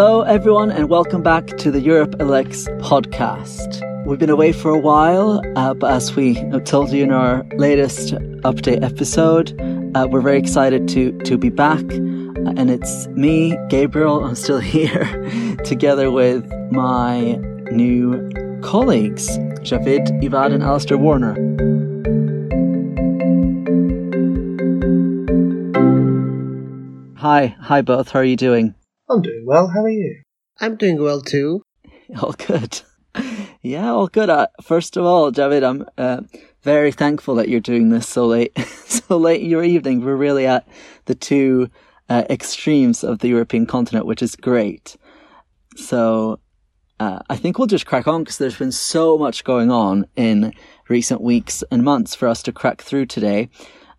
Hello, everyone, and welcome back to the Europe Elects podcast. We've been away for a while, uh, but as we told you in our latest update episode, uh, we're very excited to to be back. Uh, and it's me, Gabriel. I'm still here, together with my new colleagues, Javid Ivad and Alistair Warner. Hi, hi both. How are you doing? I'm doing well. How are you? I'm doing well too. All good. Yeah, all good. Uh, first of all, Javid, I'm uh, very thankful that you're doing this so late, so late in your evening. We're really at the two uh, extremes of the European continent, which is great. So, uh, I think we'll just crack on because there's been so much going on in recent weeks and months for us to crack through today.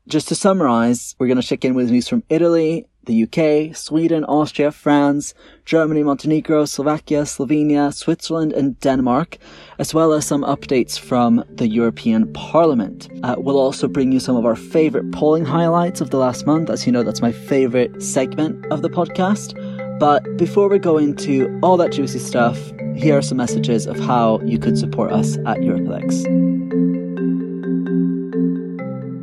Just to summarize, we're going to check in with news from Italy, the UK, Sweden, Austria, France, Germany, Montenegro, Slovakia, Slovenia, Switzerland, and Denmark, as well as some updates from the European Parliament. Uh, we'll also bring you some of our favorite polling highlights of the last month. As you know, that's my favorite segment of the podcast. But before we go into all that juicy stuff, here are some messages of how you could support us at Europe Elects.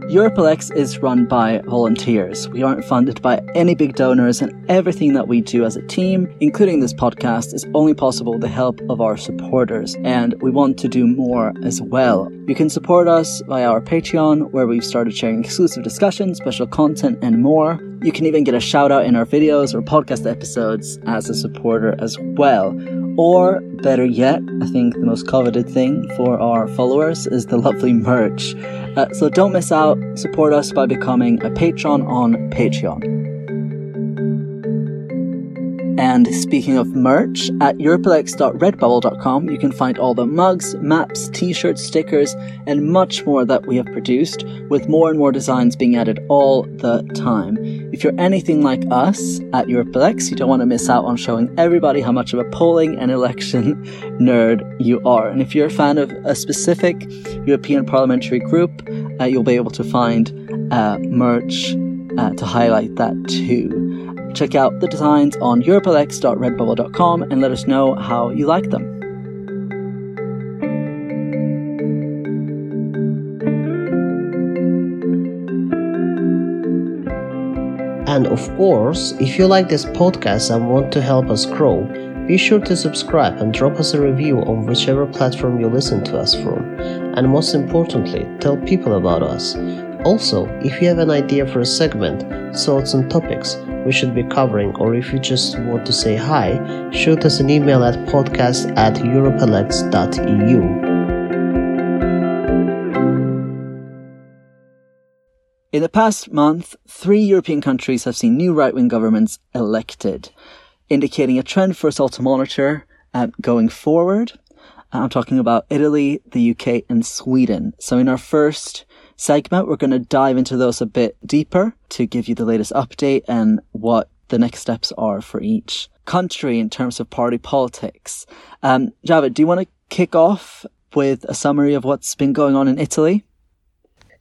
Europe Elects is run by volunteers. We aren't funded by any big donors, and everything that we do as a team, including this podcast, is only possible with the help of our supporters. And we want to do more as well. You can support us via our Patreon, where we've started sharing exclusive discussions, special content, and more. You can even get a shout out in our videos or podcast episodes as a supporter as well. Or, better yet, I think the most coveted thing for our followers is the lovely merch. Uh, so don't miss out. Support us by becoming a patron on Patreon. And speaking of merch, at europeelects.redbubble.com you can find all the mugs, maps, t-shirts, stickers, and much more that we have produced, with more and more designs being added all the time. If you're anything like us at Europe Elects, you don't want to miss out on showing everybody how much of a polling and election nerd you are. And if you're a fan of a specific European parliamentary group, uh, you'll be able to find uh, merch uh, to highlight that too. Check out the designs on europeelects.redbubble.com and let us know how you like them. And of course, if you like this podcast and want to help us grow, be sure to subscribe and drop us a review on whichever platform you listen to us from. And most importantly, tell people about us. Also, if you have an idea for a segment, thoughts on topics we should be covering, or if you just want to say hi, shoot us an email at podcast at europeelects.eu. In the past month, three European countries have seen new right wing governments elected, indicating a trend for us all to monitor uh, going forward. I'm talking about Italy, the UK, and Sweden. So, in our first segment, we're going to dive into those a bit deeper to give you the latest update and what the next steps are for each country in terms of party politics. Um, do you want to kick off with a summary of what's been going on in Italy?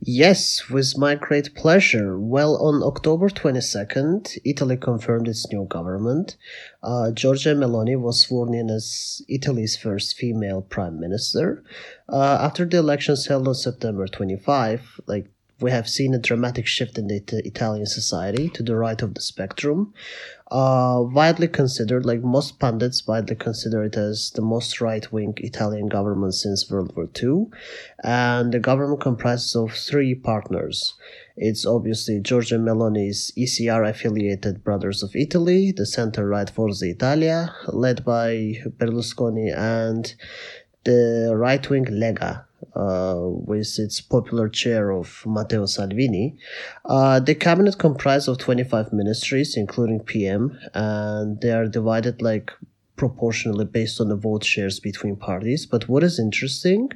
Yes, with my great pleasure. Well, on October 22nd, Italy confirmed its new government. Uh, Giorgia Meloni was sworn in as Italy's first female prime minister. Uh, after the elections held on September 25, like we have seen a dramatic shift in the Italian society to the right of the spectrum. Uh, widely considered, like most pundits widely consider it as the most right wing Italian government since World War II. And the government comprises of three partners. It's obviously Giorgia Meloni's ECR affiliated Brothers of Italy, the center right Forza Italia, led by Berlusconi, and the right wing Lega, uh, with its popular chair of Matteo Salvini. Uh, the cabinet comprised of 25 ministries, including PM, and they are divided like proportionally based on the vote shares between parties. But what is interesting,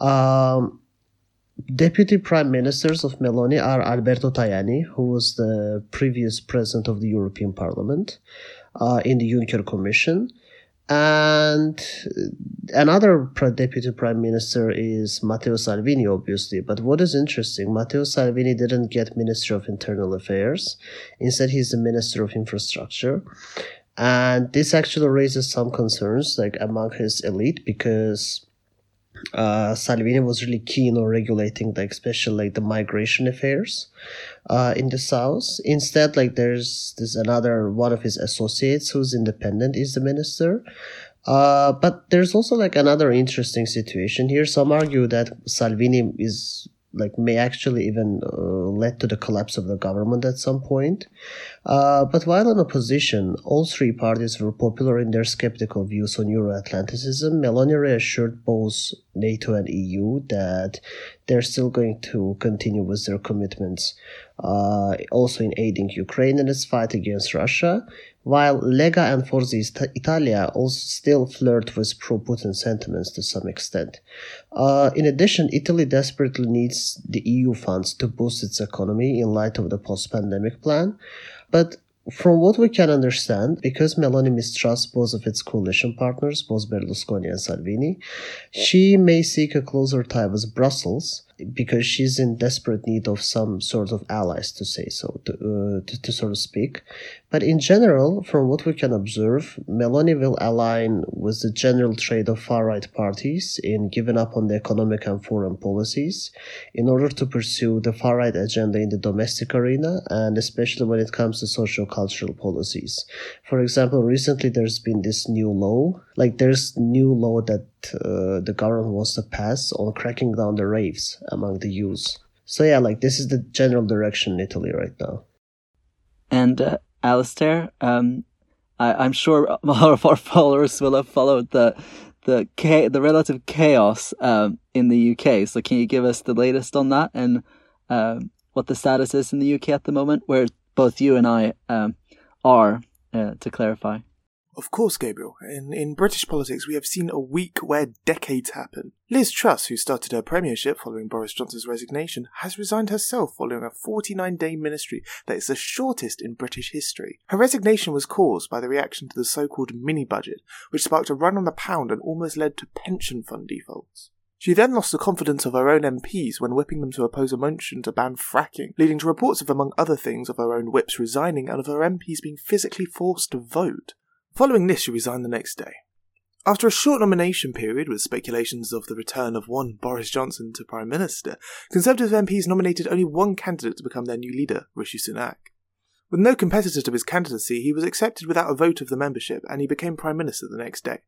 um, Deputy Prime Ministers of Meloni are Alberto Tajani, who was the previous president of the European Parliament uh, in the Juncker Commission, and uh, another deputy prime minister is Matteo Salvini, obviously. But what is interesting, Matteo Salvini didn't get Minister of Internal Affairs. Instead, he's the Minister of Infrastructure. And this actually raises some concerns like among his elite because uh, Salvini was really keen on regulating, like especially like the migration affairs uh, in the south. Instead, like there's there's another one of his associates who's independent is the minister. Uh, but there's also like another interesting situation here. Some argue that Salvini is like may actually even uh, led to the collapse of the government at some point. Uh, but while in opposition, all three parties were popular in their skeptical views on Euro-Atlanticism. Meloni reassured both NATO and EU that they're still going to continue with their commitments, uh, also in aiding Ukraine in its fight against Russia while Lega and Forza Italia also still flirt with pro-Putin sentiments to some extent. Uh, in addition, Italy desperately needs the EU funds to boost its economy in light of the post-pandemic plan, but from what we can understand, because Meloni mistrusts both of its coalition partners, both Berlusconi and Salvini, she may seek a closer tie with Brussels because she's in desperate need of some sort of allies, to say so, to, uh, to, to, sort of speak. But in general, from what we can observe, Meloni will align with the general trade of far right parties in giving up on the economic and foreign policies in order to pursue the far right agenda in the domestic arena and especially when it comes to social cultural policies. For example, recently there's been this new law, like there's new law that uh, the government wants to pass on cracking down the raves among the youth. So yeah, like this is the general direction in Italy right now. And uh, Alistair, um, I, am sure all of our followers will have followed the the cha- the relative chaos um, in the UK. So can you give us the latest on that and um, what the status is in the UK at the moment, where both you and I um, are, uh, to clarify? Of course, Gabriel. In, in British politics, we have seen a week where decades happen. Liz Truss, who started her premiership following Boris Johnson's resignation, has resigned herself following a 49 day ministry that is the shortest in British history. Her resignation was caused by the reaction to the so called mini budget, which sparked a run on the pound and almost led to pension fund defaults. She then lost the confidence of her own MPs when whipping them to oppose a motion to ban fracking, leading to reports of, among other things, of her own whips resigning and of her MPs being physically forced to vote. Following this, she resigned the next day. After a short nomination period with speculations of the return of one Boris Johnson to Prime Minister, Conservative MPs nominated only one candidate to become their new leader, Rishi Sunak. With no competitor to his candidacy, he was accepted without a vote of the membership and he became Prime Minister the next day.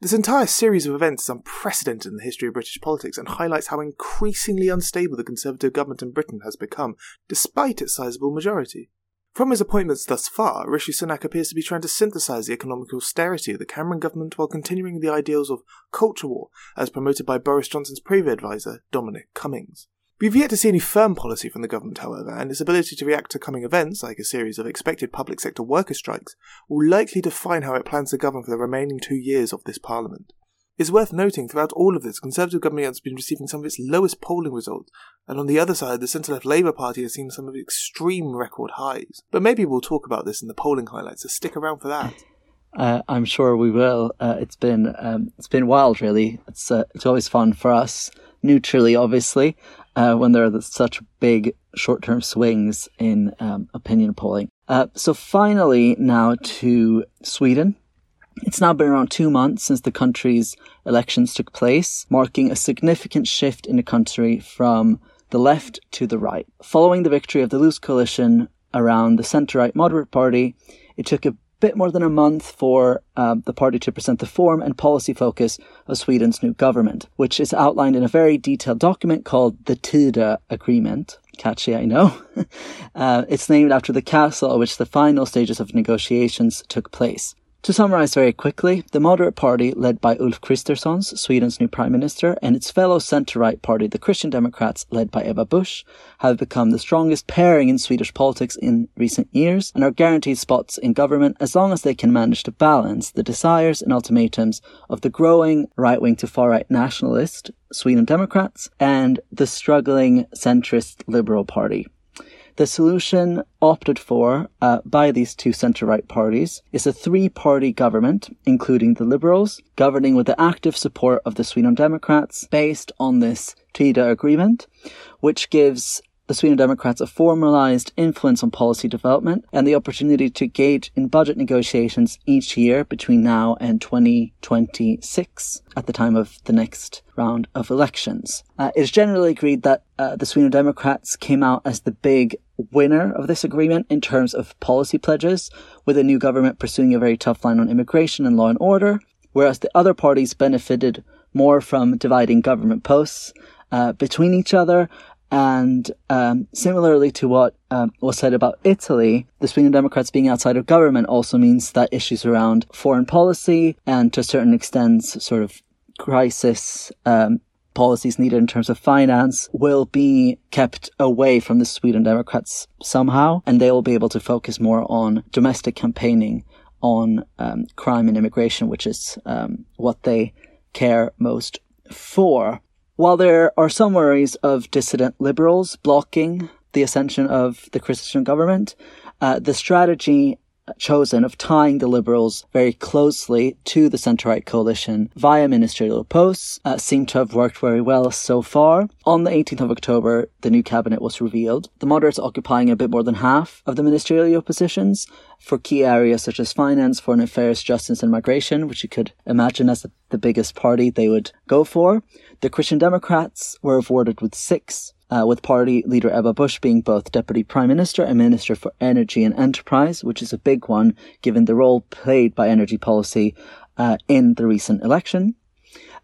This entire series of events is unprecedented in the history of British politics and highlights how increasingly unstable the Conservative government in Britain has become, despite its sizable majority. From his appointments thus far, Rishi Sunak appears to be trying to synthesize the economic austerity of the Cameron government while continuing the ideals of culture war as promoted by Boris Johnson's previous advisor, Dominic Cummings. We've yet to see any firm policy from the government, however, and its ability to react to coming events, like a series of expected public sector worker strikes, will likely define how it plans to govern for the remaining two years of this parliament. It's worth noting throughout all of this, Conservative government has been receiving some of its lowest polling results, and on the other side, the centre left Labour Party has seen some of its extreme record highs. But maybe we'll talk about this in the polling highlights, so stick around for that. Uh, I'm sure we will. Uh, it's been um, it's been wild, really. It's uh, it's always fun for us, neutrally, obviously, uh, when there are such big short-term swings in um, opinion polling. Uh, so finally, now to Sweden. It's now been around two months since the country's elections took place, marking a significant shift in the country from the left to the right. Following the victory of the loose coalition around the centre right moderate party, it took a bit more than a month for um, the party to present the form and policy focus of Sweden's new government, which is outlined in a very detailed document called the Tidö Agreement. Catchy, I know. uh, it's named after the castle at which the final stages of negotiations took place. To summarise very quickly, the moderate party, led by Ulf Kristerssons, Sweden's new prime minister, and its fellow centre-right party, the Christian Democrats, led by Ebba Busch, have become the strongest pairing in Swedish politics in recent years and are guaranteed spots in government as long as they can manage to balance the desires and ultimatums of the growing right-wing to far-right nationalist Sweden Democrats and the struggling centrist Liberal Party. The solution opted for uh, by these two centre-right parties is a three-party government, including the Liberals, governing with the active support of the Sweden Democrats, based on this Tidö agreement, which gives the Sweden Democrats a formalized influence on policy development and the opportunity to engage in budget negotiations each year between now and 2026 at the time of the next round of elections. Uh, it is generally agreed that uh, the Sweden Democrats came out as the big winner of this agreement in terms of policy pledges, with a new government pursuing a very tough line on immigration and law and order, whereas the other parties benefited more from dividing government posts uh, between each other. And um, similarly to what um, was said about Italy, the Sweden Democrats being outside of government also means that issues around foreign policy and to a certain extent sort of crisis um, policies needed in terms of finance will be kept away from the Sweden Democrats somehow, and they will be able to focus more on domestic campaigning on um, crime and immigration, which is um, what they care most for. While there are some worries of dissident liberals blocking the ascension of the Christian government, uh, the strategy chosen of tying the Liberals very closely to the centre-right coalition via ministerial posts uh, seemed to have worked very well so far. On the 18th of October, the new cabinet was revealed, the moderates occupying a bit more than half of the ministerial positions for key areas such as finance, foreign affairs, justice and migration, which you could imagine as the biggest party they would go for. The Christian Democrats were awarded with six uh, with party leader Ebba Busch being both deputy prime minister and minister for energy and enterprise, which is a big one given the role played by energy policy uh, in the recent election.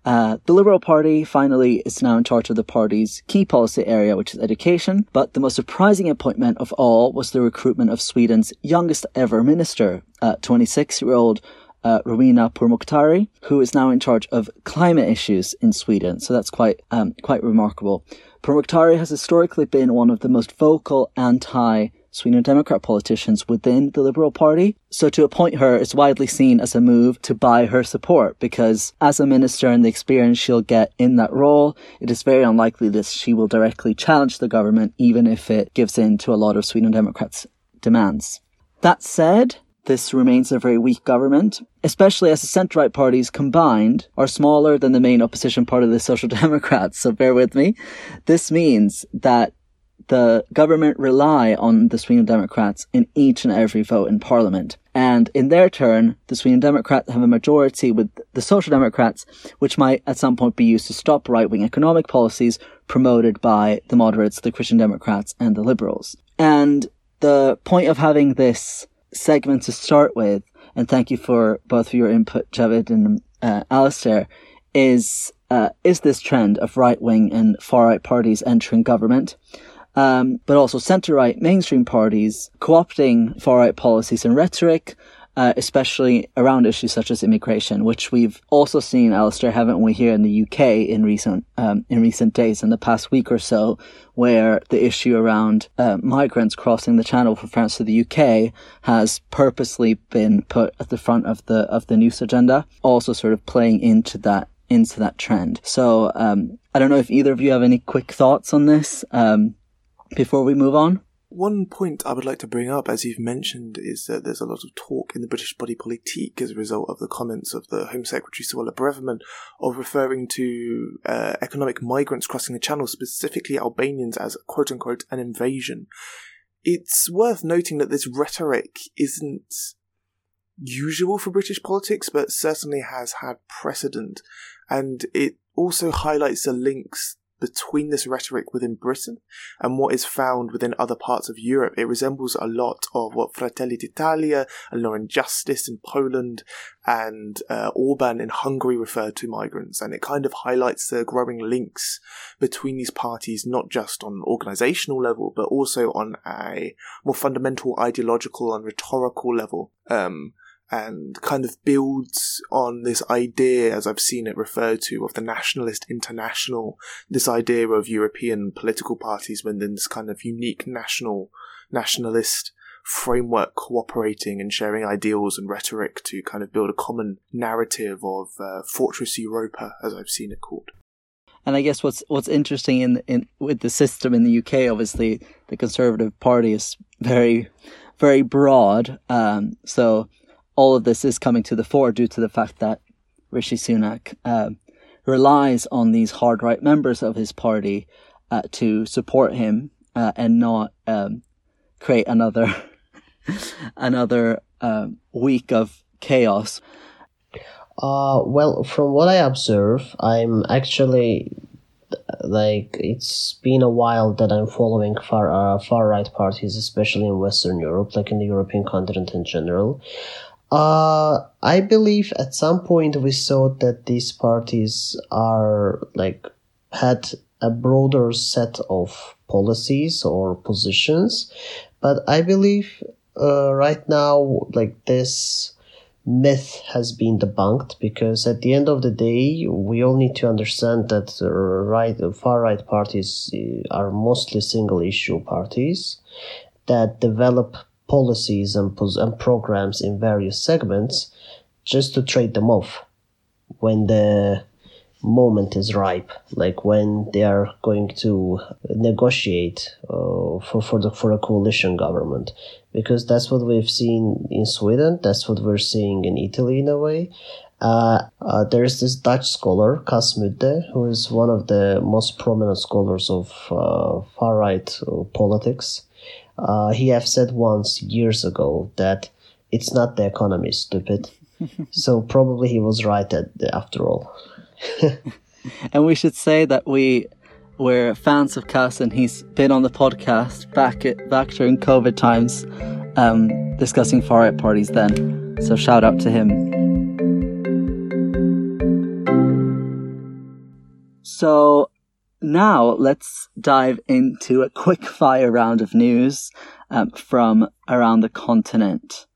Uh, the Liberal Party finally is now in charge of the party's key policy area, which is education. But the most surprising appointment of all was the recruitment of Sweden's youngest ever minister, 26 year old uh, Pourmokhtari, who is now in charge of climate issues in Sweden. So that's quite um, quite remarkable. Pourmokhtari has historically been one of the most vocal anti Sweden Democrat politicians within the Liberal Party. So to appoint her is widely seen as a move to buy her support because as a minister and the experience she'll get in that role, it is very unlikely that she will directly challenge the government even if it gives in to a lot of Sweden Democrats' demands. That said, this remains a very weak government, especially as the centre-right parties combined are smaller than the main opposition party the Social Democrats. So bear with me. This means that the government rely on the Sweden Democrats in each and every vote in parliament. And in their turn, the Sweden Democrats have a majority with the Social Democrats, which might at some point be used to stop right-wing economic policies promoted by the moderates, the Christian Democrats, and the liberals. And the point of having this segment to start with, and thank you for both of your input, Javid and uh, Alistair, is uh, is this trend of right wing and far right parties entering government, um, but also centre right mainstream parties co opting far right policies and rhetoric, uh, especially around issues such as immigration, which we've also seen, Alistair, haven't we, here in the UK in recent um, in recent days, in the past week or so, where the issue around uh, migrants crossing the Channel from France to the UK has purposely been put at the front of the of the news agenda, also sort of playing into that into that trend. So um, I don't know if either of you have any quick thoughts on this um, before we move on. One point I would like to bring up, as you've mentioned, is that there's a lot of talk in the British body politique as a result of the comments of the Home Secretary Suella Braverman of referring to uh, economic migrants crossing the channel, specifically Albanians, as quote unquote an invasion. It's worth noting that this rhetoric isn't usual for British politics, but certainly has had precedent, and it also highlights the links between this rhetoric within Britain and what is found within other parts of Europe. It resembles a lot of what Fratelli d'Italia and Law and Justice in Poland and uh, Orban in Hungary referred to migrants, and it kind of highlights the growing links between these parties, not just on organizational level, but also on a more fundamental ideological and rhetorical level. Um, and kind of builds on this idea, as I've seen it referred to, of the nationalist international, this idea of European political parties within this kind of unique national, nationalist framework cooperating and sharing ideals and rhetoric to kind of build a common narrative of uh, Fortress Europa, as I've seen it called. And I guess what's what's interesting in in with the system in the UK, obviously, the Conservative Party is very, very broad. Um, so all of this is coming to the fore due to the fact that Rishi Sunak uh, relies on these hard right members of his party uh, to support him uh, and not um, create another another um, week of chaos? Uh, well, from what I observe, I'm actually like it's been a while that I'm following far uh, far right parties, especially in Western Europe, like in the European continent in general. Uh, I believe at some point we saw that these parties are like had a broader set of policies or positions, but I believe uh, right now like this myth has been debunked because at the end of the day we all need to understand that right far right parties uh, are mostly single issue parties that develop policies and, and programs in various segments just to trade them off when the moment is ripe, like when they are going to negotiate uh, for for the for a coalition government, because that's what we've seen in Sweden. That's what we're seeing in Italy in a way. Uh, uh, there's this Dutch scholar, Cas Mudde, who is one of the most prominent scholars of uh, far right uh, politics. Uh, he have said once years ago that it's not the economy, stupid. so probably he was right at, after all. and we should say that we we're fans of Cas and he's been on the podcast back at, back during COVID times, um, discussing far right parties then. So shout out to him. So now let's dive into a quick fire round of news um, from around the continent.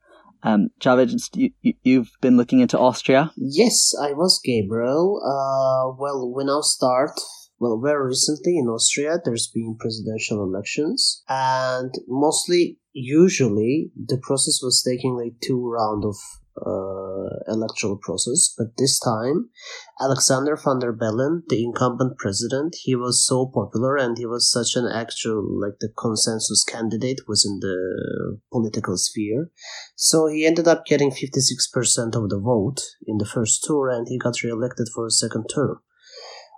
Um, Javid, you, you've been looking into Austria. Yes, I was Gabriel. Uh, well, we now start. Well, very recently in Austria, there's been presidential elections, and mostly, usually, the process was taking like two round of uh, electoral process, but this time, Alexander van der Bellen, the incumbent president, he was so popular and he was such an actual, like the consensus candidate within the political sphere. So he ended up getting 56% of the vote in the first tour and he got re-elected for a second term.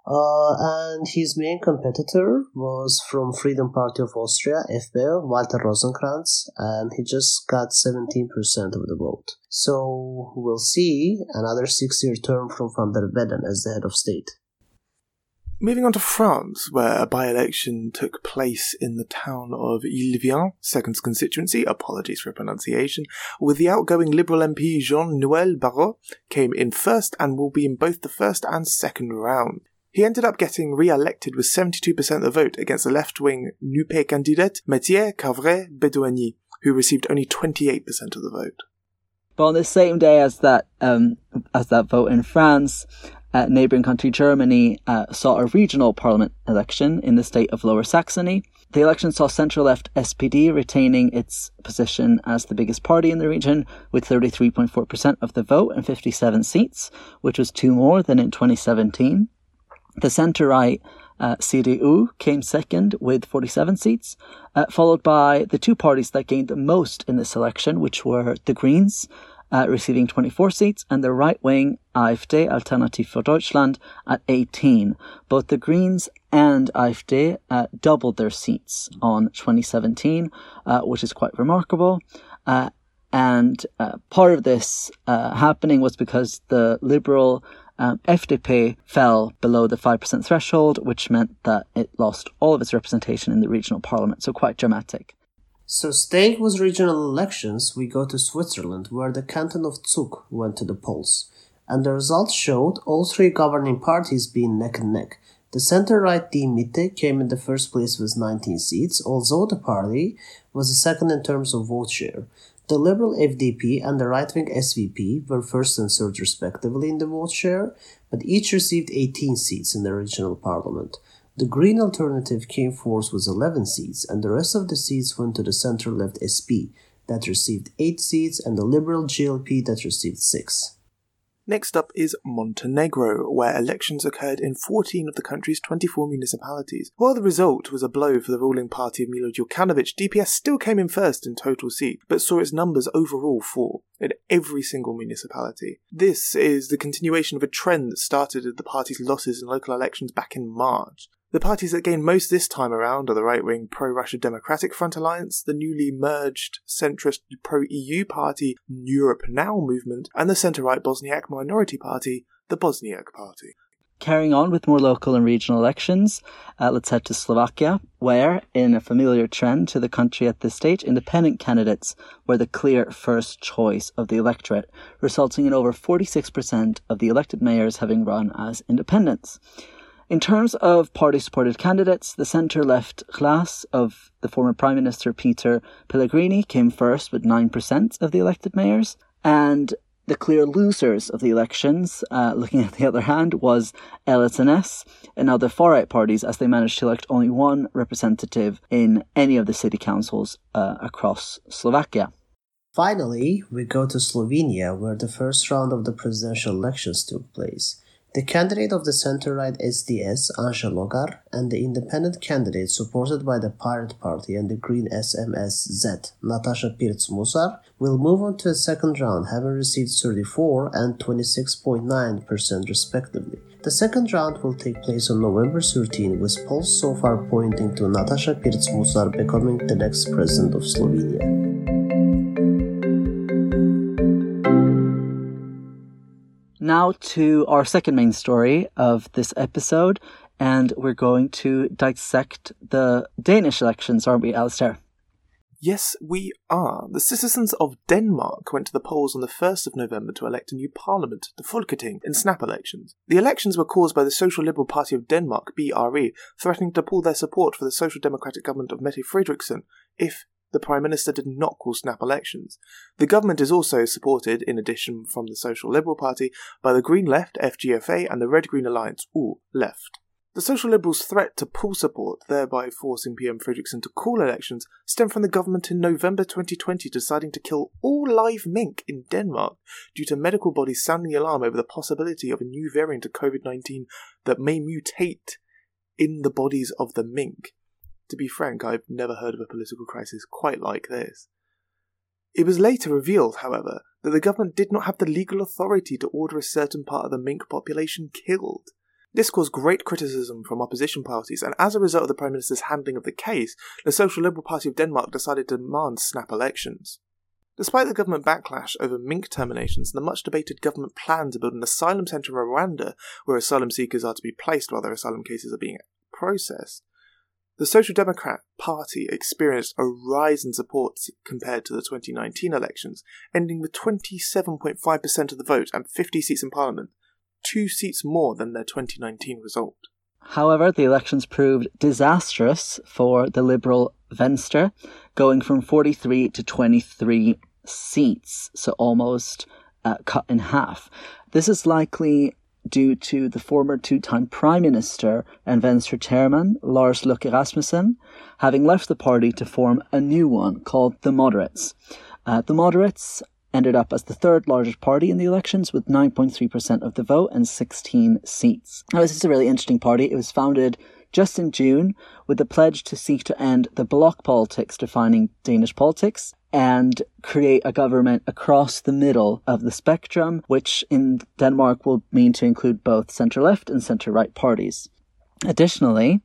Uh, and his main competitor was from Freedom Party of Austria, FPÖ, Walter Rosenkranz, and he just got 17% of the vote. So we'll see another six-year term from van der Bellen as the head of state. Moving on to France, where a by-election took place in the town of Yvelines, second constituency, apologies for pronunciation, with the outgoing Liberal MP Jean-Noël Barrot came in first and will be in both the first and second round. He ended up getting re-elected with 72% of the vote against the left-wing NUPE candidate Maïté Carrive-Bedouani, who received only 28% of the vote. But on the same day as that, um, as that vote in France, uh, neighbouring country Germany uh, saw a regional parliament election in the state of Lower Saxony. The election saw centre left SPD retaining its position as the biggest party in the region with 33.4% of the vote and 57 seats, which was two more than in 2017. The centre right uh, CDU came second with 47 seats, uh, followed by the two parties that gained the most in this election, which were the Greens, uh, receiving 24 seats, and the right wing AfD, Alternative für Deutschland, at 18. Both the Greens and AfD uh, doubled their seats on 2017, uh, which is quite remarkable. Uh, and part of this happening was because the Liberal um, FDP fell below the 5% threshold, which meant that it lost all of its representation in the regional parliament. So quite dramatic. So, staying with regional elections, we go to Switzerland, where the canton of Zug went to the polls. And the results showed all three governing parties being neck and neck. The center right Die Mitte came in the first place with 19 seats, although the party was the second in terms of vote share. The Liberal FDP and the right-wing SVP were first and third respectively in the vote share, but each received 18 seats in the regional parliament. The Green Alternative came fourth with 11 seats, and the rest of the seats went to the center-left SP, that received 8 seats, and the Liberal GLP that received 6. Next up is Montenegro, where elections occurred in 14 of the country's 24 municipalities. While the result was a blow for the ruling party of Milo Djukanovic, DPS still came in first in total seat, but saw its numbers overall fall in every single municipality. This is the continuation of a trend that started at the party's losses in local elections back in March. The parties that gained most this time around are the right wing pro Russia Democratic Front Alliance, the newly merged centrist pro EU party Europe Now movement, and the centre right Bosniak Minority Party, the Bosniak Party. Carrying on with more local and regional elections, uh, let's head to Slovakia, where, in a familiar trend to the country at this stage, independent candidates were the clear first choice of the electorate, resulting in over 46% of the elected mayors having run as independents. In terms of party supported candidates, the centre left Hlas of the former Prime Minister Peter Pellegrini came first with 9% of the elected mayors, and the clear losers of the elections, uh, looking at the other hand, was LSNS and other far right parties as they managed to elect only one representative in any of the city councils uh, across Slovakia. Finally, we go to Slovenia, where the first round of the presidential elections took place. The candidate of the center-right SDS, Anže Logar, and the independent candidate supported by the Pirate Party and the Green SMS-Z, Natasha Pirc-Musar, will move on to a second round, having received 34 and 26.9% respectively. The second round will take place on November 13, with polls so far pointing to Natasha Pirc-Musar becoming the next president of Slovenia. Now to our second main story of this episode, and we're going to dissect the Danish elections, aren't we, Alistair? Yes, we are. The citizens of Denmark went to the polls on the 1st of November to elect a new parliament, the Folketing, in snap elections. The elections were caused by the Social Liberal Party of Denmark, BRE, threatening to pull their support for the Social Democratic government of Mette Frederiksen if the Prime Minister did not call snap elections. The government is also supported, in addition from the Social Liberal Party, by the Green Left, FGFA, and the Red Green Alliance, all left. The Social Liberals' threat to pull support, thereby forcing PM Frederiksen to call elections, stemmed from the government in November 2020 deciding to kill all live mink in Denmark due to medical bodies sounding the alarm over the possibility of a new variant of COVID 19 that may mutate in the bodies of the mink. To be frank, I've never heard of a political crisis quite like this. It was later revealed, however, that the government did not have the legal authority to order a certain part of the mink population killed. This caused great criticism from opposition parties, and as a result of the Prime Minister's handling of the case, the Social Liberal Party of Denmark decided to demand snap elections. Despite the government backlash over mink terminations and the much debated government plan to build an asylum centre in Rwanda where asylum seekers are to be placed while their asylum cases are being processed, the Social Democrat Party experienced a rise in support compared to the 2019 elections, ending with 27.5% of the vote and 50 seats in Parliament, two seats more than their 2019 result. However, the elections proved disastrous for the Liberal Venstre, going from 43 to 23 seats, so almost uh, cut in half. This is likely due to the former two time Prime Minister and Venstre chairman, Lars Løkke Rasmussen, having left the party to form a new one called the Moderates. Uh, the Moderates ended up as the third largest party in the elections with 9.3% of the vote and 16 seats. Now, this is a really interesting party. It was founded just in June with the pledge to seek to end the bloc politics defining Danish politics and create a government across the middle of the spectrum, which in Denmark will mean to include both centre left and centre right parties. Additionally,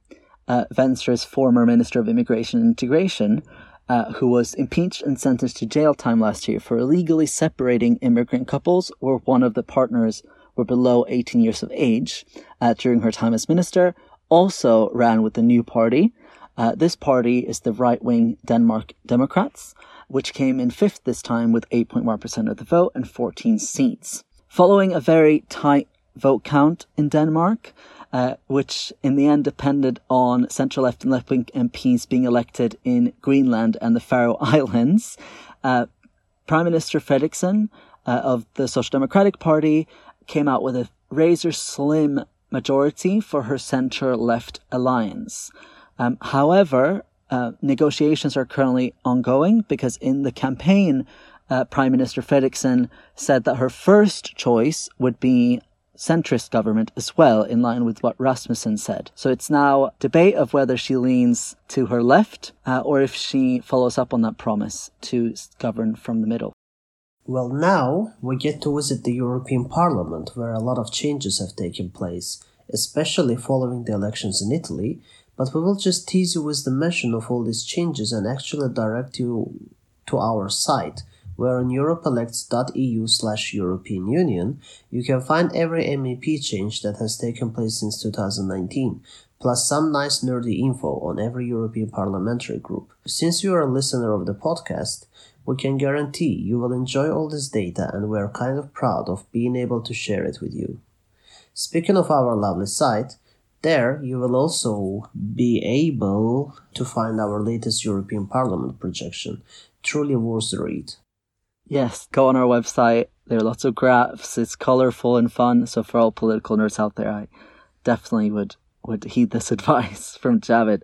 uh, Venstres former Minister of Immigration and Integration, uh, who was impeached and sentenced to jail time last year for illegally separating immigrant couples where one of the partners were below 18 years of age uh, during her time as minister, also ran with the new party. Uh, this party is the right wing Denmark Democrats, which came in fifth this time with 8.1% of the vote and 14 seats. Following a very tight vote count in Denmark, uh, which in the end depended on centre left and left wing MPs being elected in Greenland and the Faroe Islands, uh, Prime Minister Frederiksen uh, of the Social Democratic Party came out with a razor slim majority for her centre left alliance. Um, however, uh, negotiations are currently ongoing because in the campaign, uh, Prime Minister Frederiksen said that her first choice would be centrist government as well, in line with what Rasmussen said. So it's now debate of whether she leans to her left uh, or if she follows up on that promise to govern from the middle. Well, now we get to visit the European Parliament, where a lot of changes have taken place especially following the elections in Italy, but we will just tease you with the mention of all these changes and actually direct you to our site, where on europeelects.eu slash European Union, you can find every MEP change that has taken place since 2019, plus some nice nerdy info on every European parliamentary group. Since you are a listener of the podcast, we can guarantee you will enjoy all this data and we are kind of proud of being able to share it with you. Speaking of our lovely site, there you will also be able to find our latest European Parliament projection, truly worth the read. Yes, go on our website. There are lots of graphs. It's colorful and fun. So for all political nerds out there, I definitely would would heed this advice from Javid.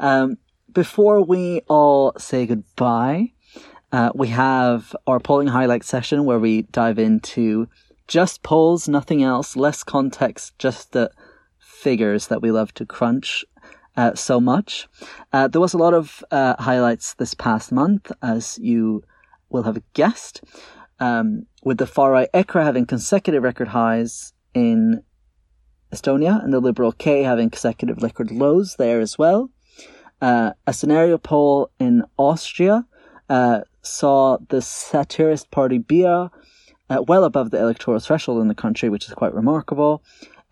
Um, before we all say goodbye, uh, we have our polling highlight session where we dive into just polls, nothing else, less context, just the figures that we love to crunch uh, so much. Uh, there was a lot of uh, highlights this past month, as you will have guessed, um, with the far right EKRE having consecutive record highs in Estonia and the Liberal K having consecutive record lows there as well. Uh, a scenario poll in Austria uh, saw the satirist party BIA uh, well above the electoral threshold in the country, which is quite remarkable.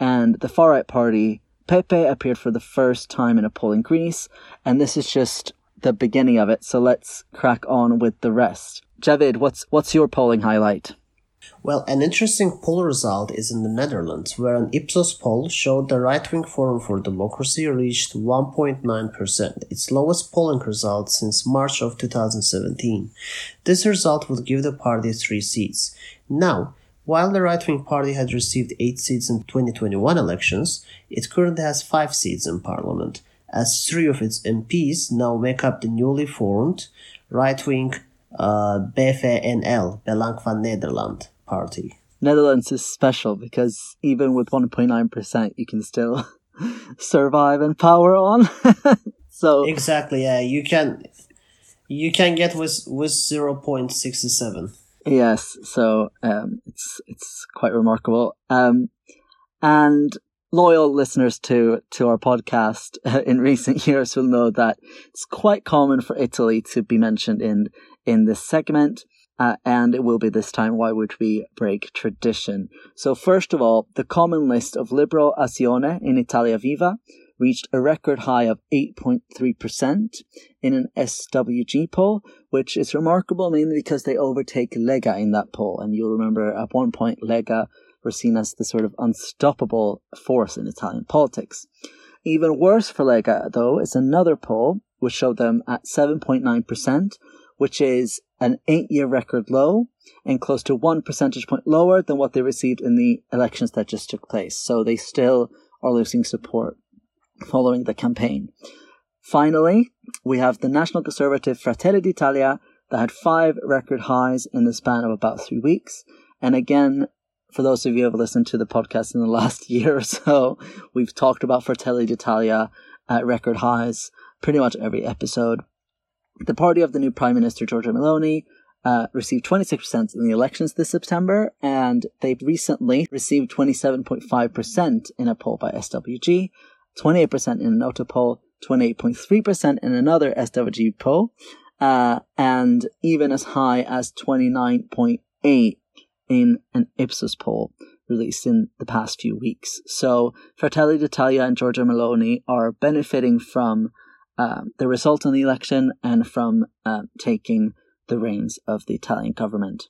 And the far right party Pepe appeared for the first time in a poll in Greece, and this is just the beginning of it. So let's crack on with the rest. Javid, what's what's your polling highlight? Well, an interesting poll result is in the Netherlands, where an Ipsos poll showed the right wing Forum for Democracy reached 1.9%, its lowest polling result since March of 2017. This result would give the party three seats. Now, while the right wing party had received eight seats in 2021 elections, it currently has five seats in parliament, as three of its MPs now make up the newly formed right wing uh, BVNL, Belang van Nederland party. Netherlands is special because even with 1.9%, you can still survive and power on. so exactly, yeah, you can you can get with with 0.67. Yes, so um, it's it's quite remarkable. Um, and loyal listeners to to our podcast in recent years will know that it's quite common for Italy to be mentioned in in this segment. Uh, and it will be this time. Why would we break tradition? So, first of all, the common list of Liberal Azione in Italia Viva reached a record high of 8.3% in an SWG poll, which is remarkable mainly because they overtake Lega in that poll. And you'll remember at one point, Lega were seen as the sort of unstoppable force in Italian politics. Even worse for Lega, though, is another poll which showed them at 7.9%, which is an eight year record low and close to one percentage point lower than what they received in the elections that just took place. So they still are losing support following the campaign. Finally, we have the National Conservative Fratelli d'Italia that had five record highs in the span of about three weeks. And again, for those of you who have listened to the podcast in the last year or so, we've talked about Fratelli d'Italia at record highs pretty much every episode. The party of the new Prime Minister Giorgia Meloni uh, received 26% in the elections this September, and they recently received 27.5% in a poll by SWG, 28% in a Noto poll, 28.3% in another SWG poll, uh, and even as high as 29.8 in an Ipsos poll released in the past few weeks. So Fratelli d'Italia and Giorgia Meloni are benefiting from um, the result in the election and from uh, taking the reins of the Italian government.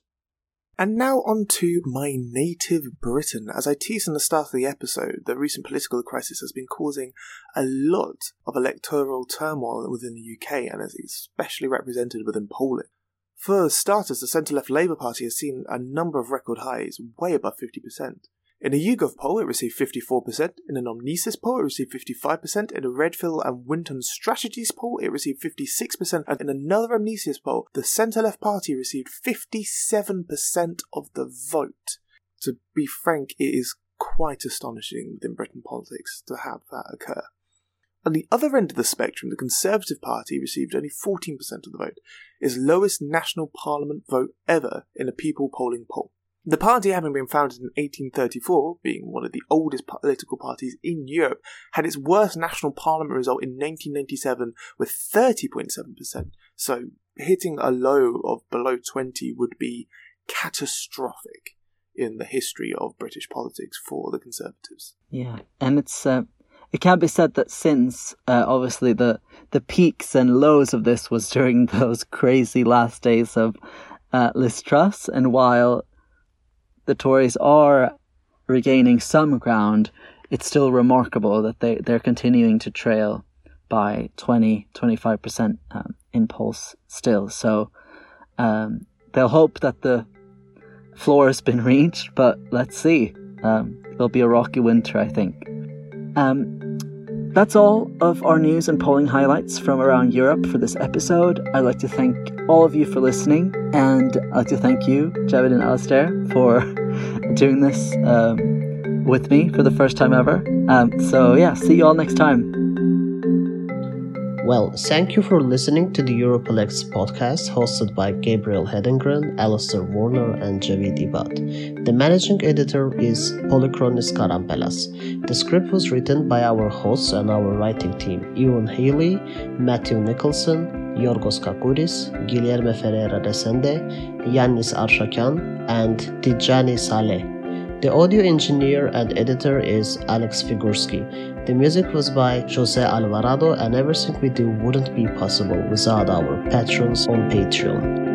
And now on to my native Britain. As I teased in the start of the episode, the recent political crisis has been causing a lot of electoral turmoil within the UK and is especially represented within Poland. For starters, the centre left Labour Party has seen a number of record highs, way above 50%. In a YouGov poll, it received 54%. In an Omnisis poll, it received 55%. In a Redfield and Wilton Strategies poll, it received 56%. And in another Omnisis poll, the centre left party received 57% of the vote. To be frank, it is quite astonishing within Britain politics to have that occur. On the other end of the spectrum, the Conservative Party received only 14% of the vote, its lowest national parliament vote ever in a people polling poll. The party, having been founded in 1834, being one of the oldest political parties in Europe, had its worst national parliament result in 1997 with 30.7%. So hitting a low of below 20 would be catastrophic in the history of British politics for the Conservatives. Yeah, and it's uh, it can't be said that since uh, obviously the the peaks and lows of this was during those crazy last days of uh, Liz Truss, and while the Tories are regaining some ground, it's still remarkable that they they're continuing to trail by 20 25 percent um, in polls still. So um, they'll hope that the floor has been reached, but let's see. Um, it'll be a rocky winter, I think. Um, that's all of our news and polling highlights from around Europe for this episode. I'd like to thank all of you for listening, and I'd like to thank you, Javid and Alistair, for doing this um, with me for the first time ever. Um, so, yeah, see you all next time. Well, thank you for listening to the Europolitics podcast hosted by Gabriel Hedengren, Alistair Warner, and Javid Ibad. The managing editor is Polychronis Karampelas. The script was written by our hosts and our writing team Ewan Haley, Matthew Nicholson, Yorgos Kakouris, Guilherme Ferreira Resende, Yannis Arshakyan, and Tijani Saleh. The audio engineer and editor is Alex Figursky. The music was by Jose Alvarado, and everything we do wouldn't be possible without our patrons on Patreon.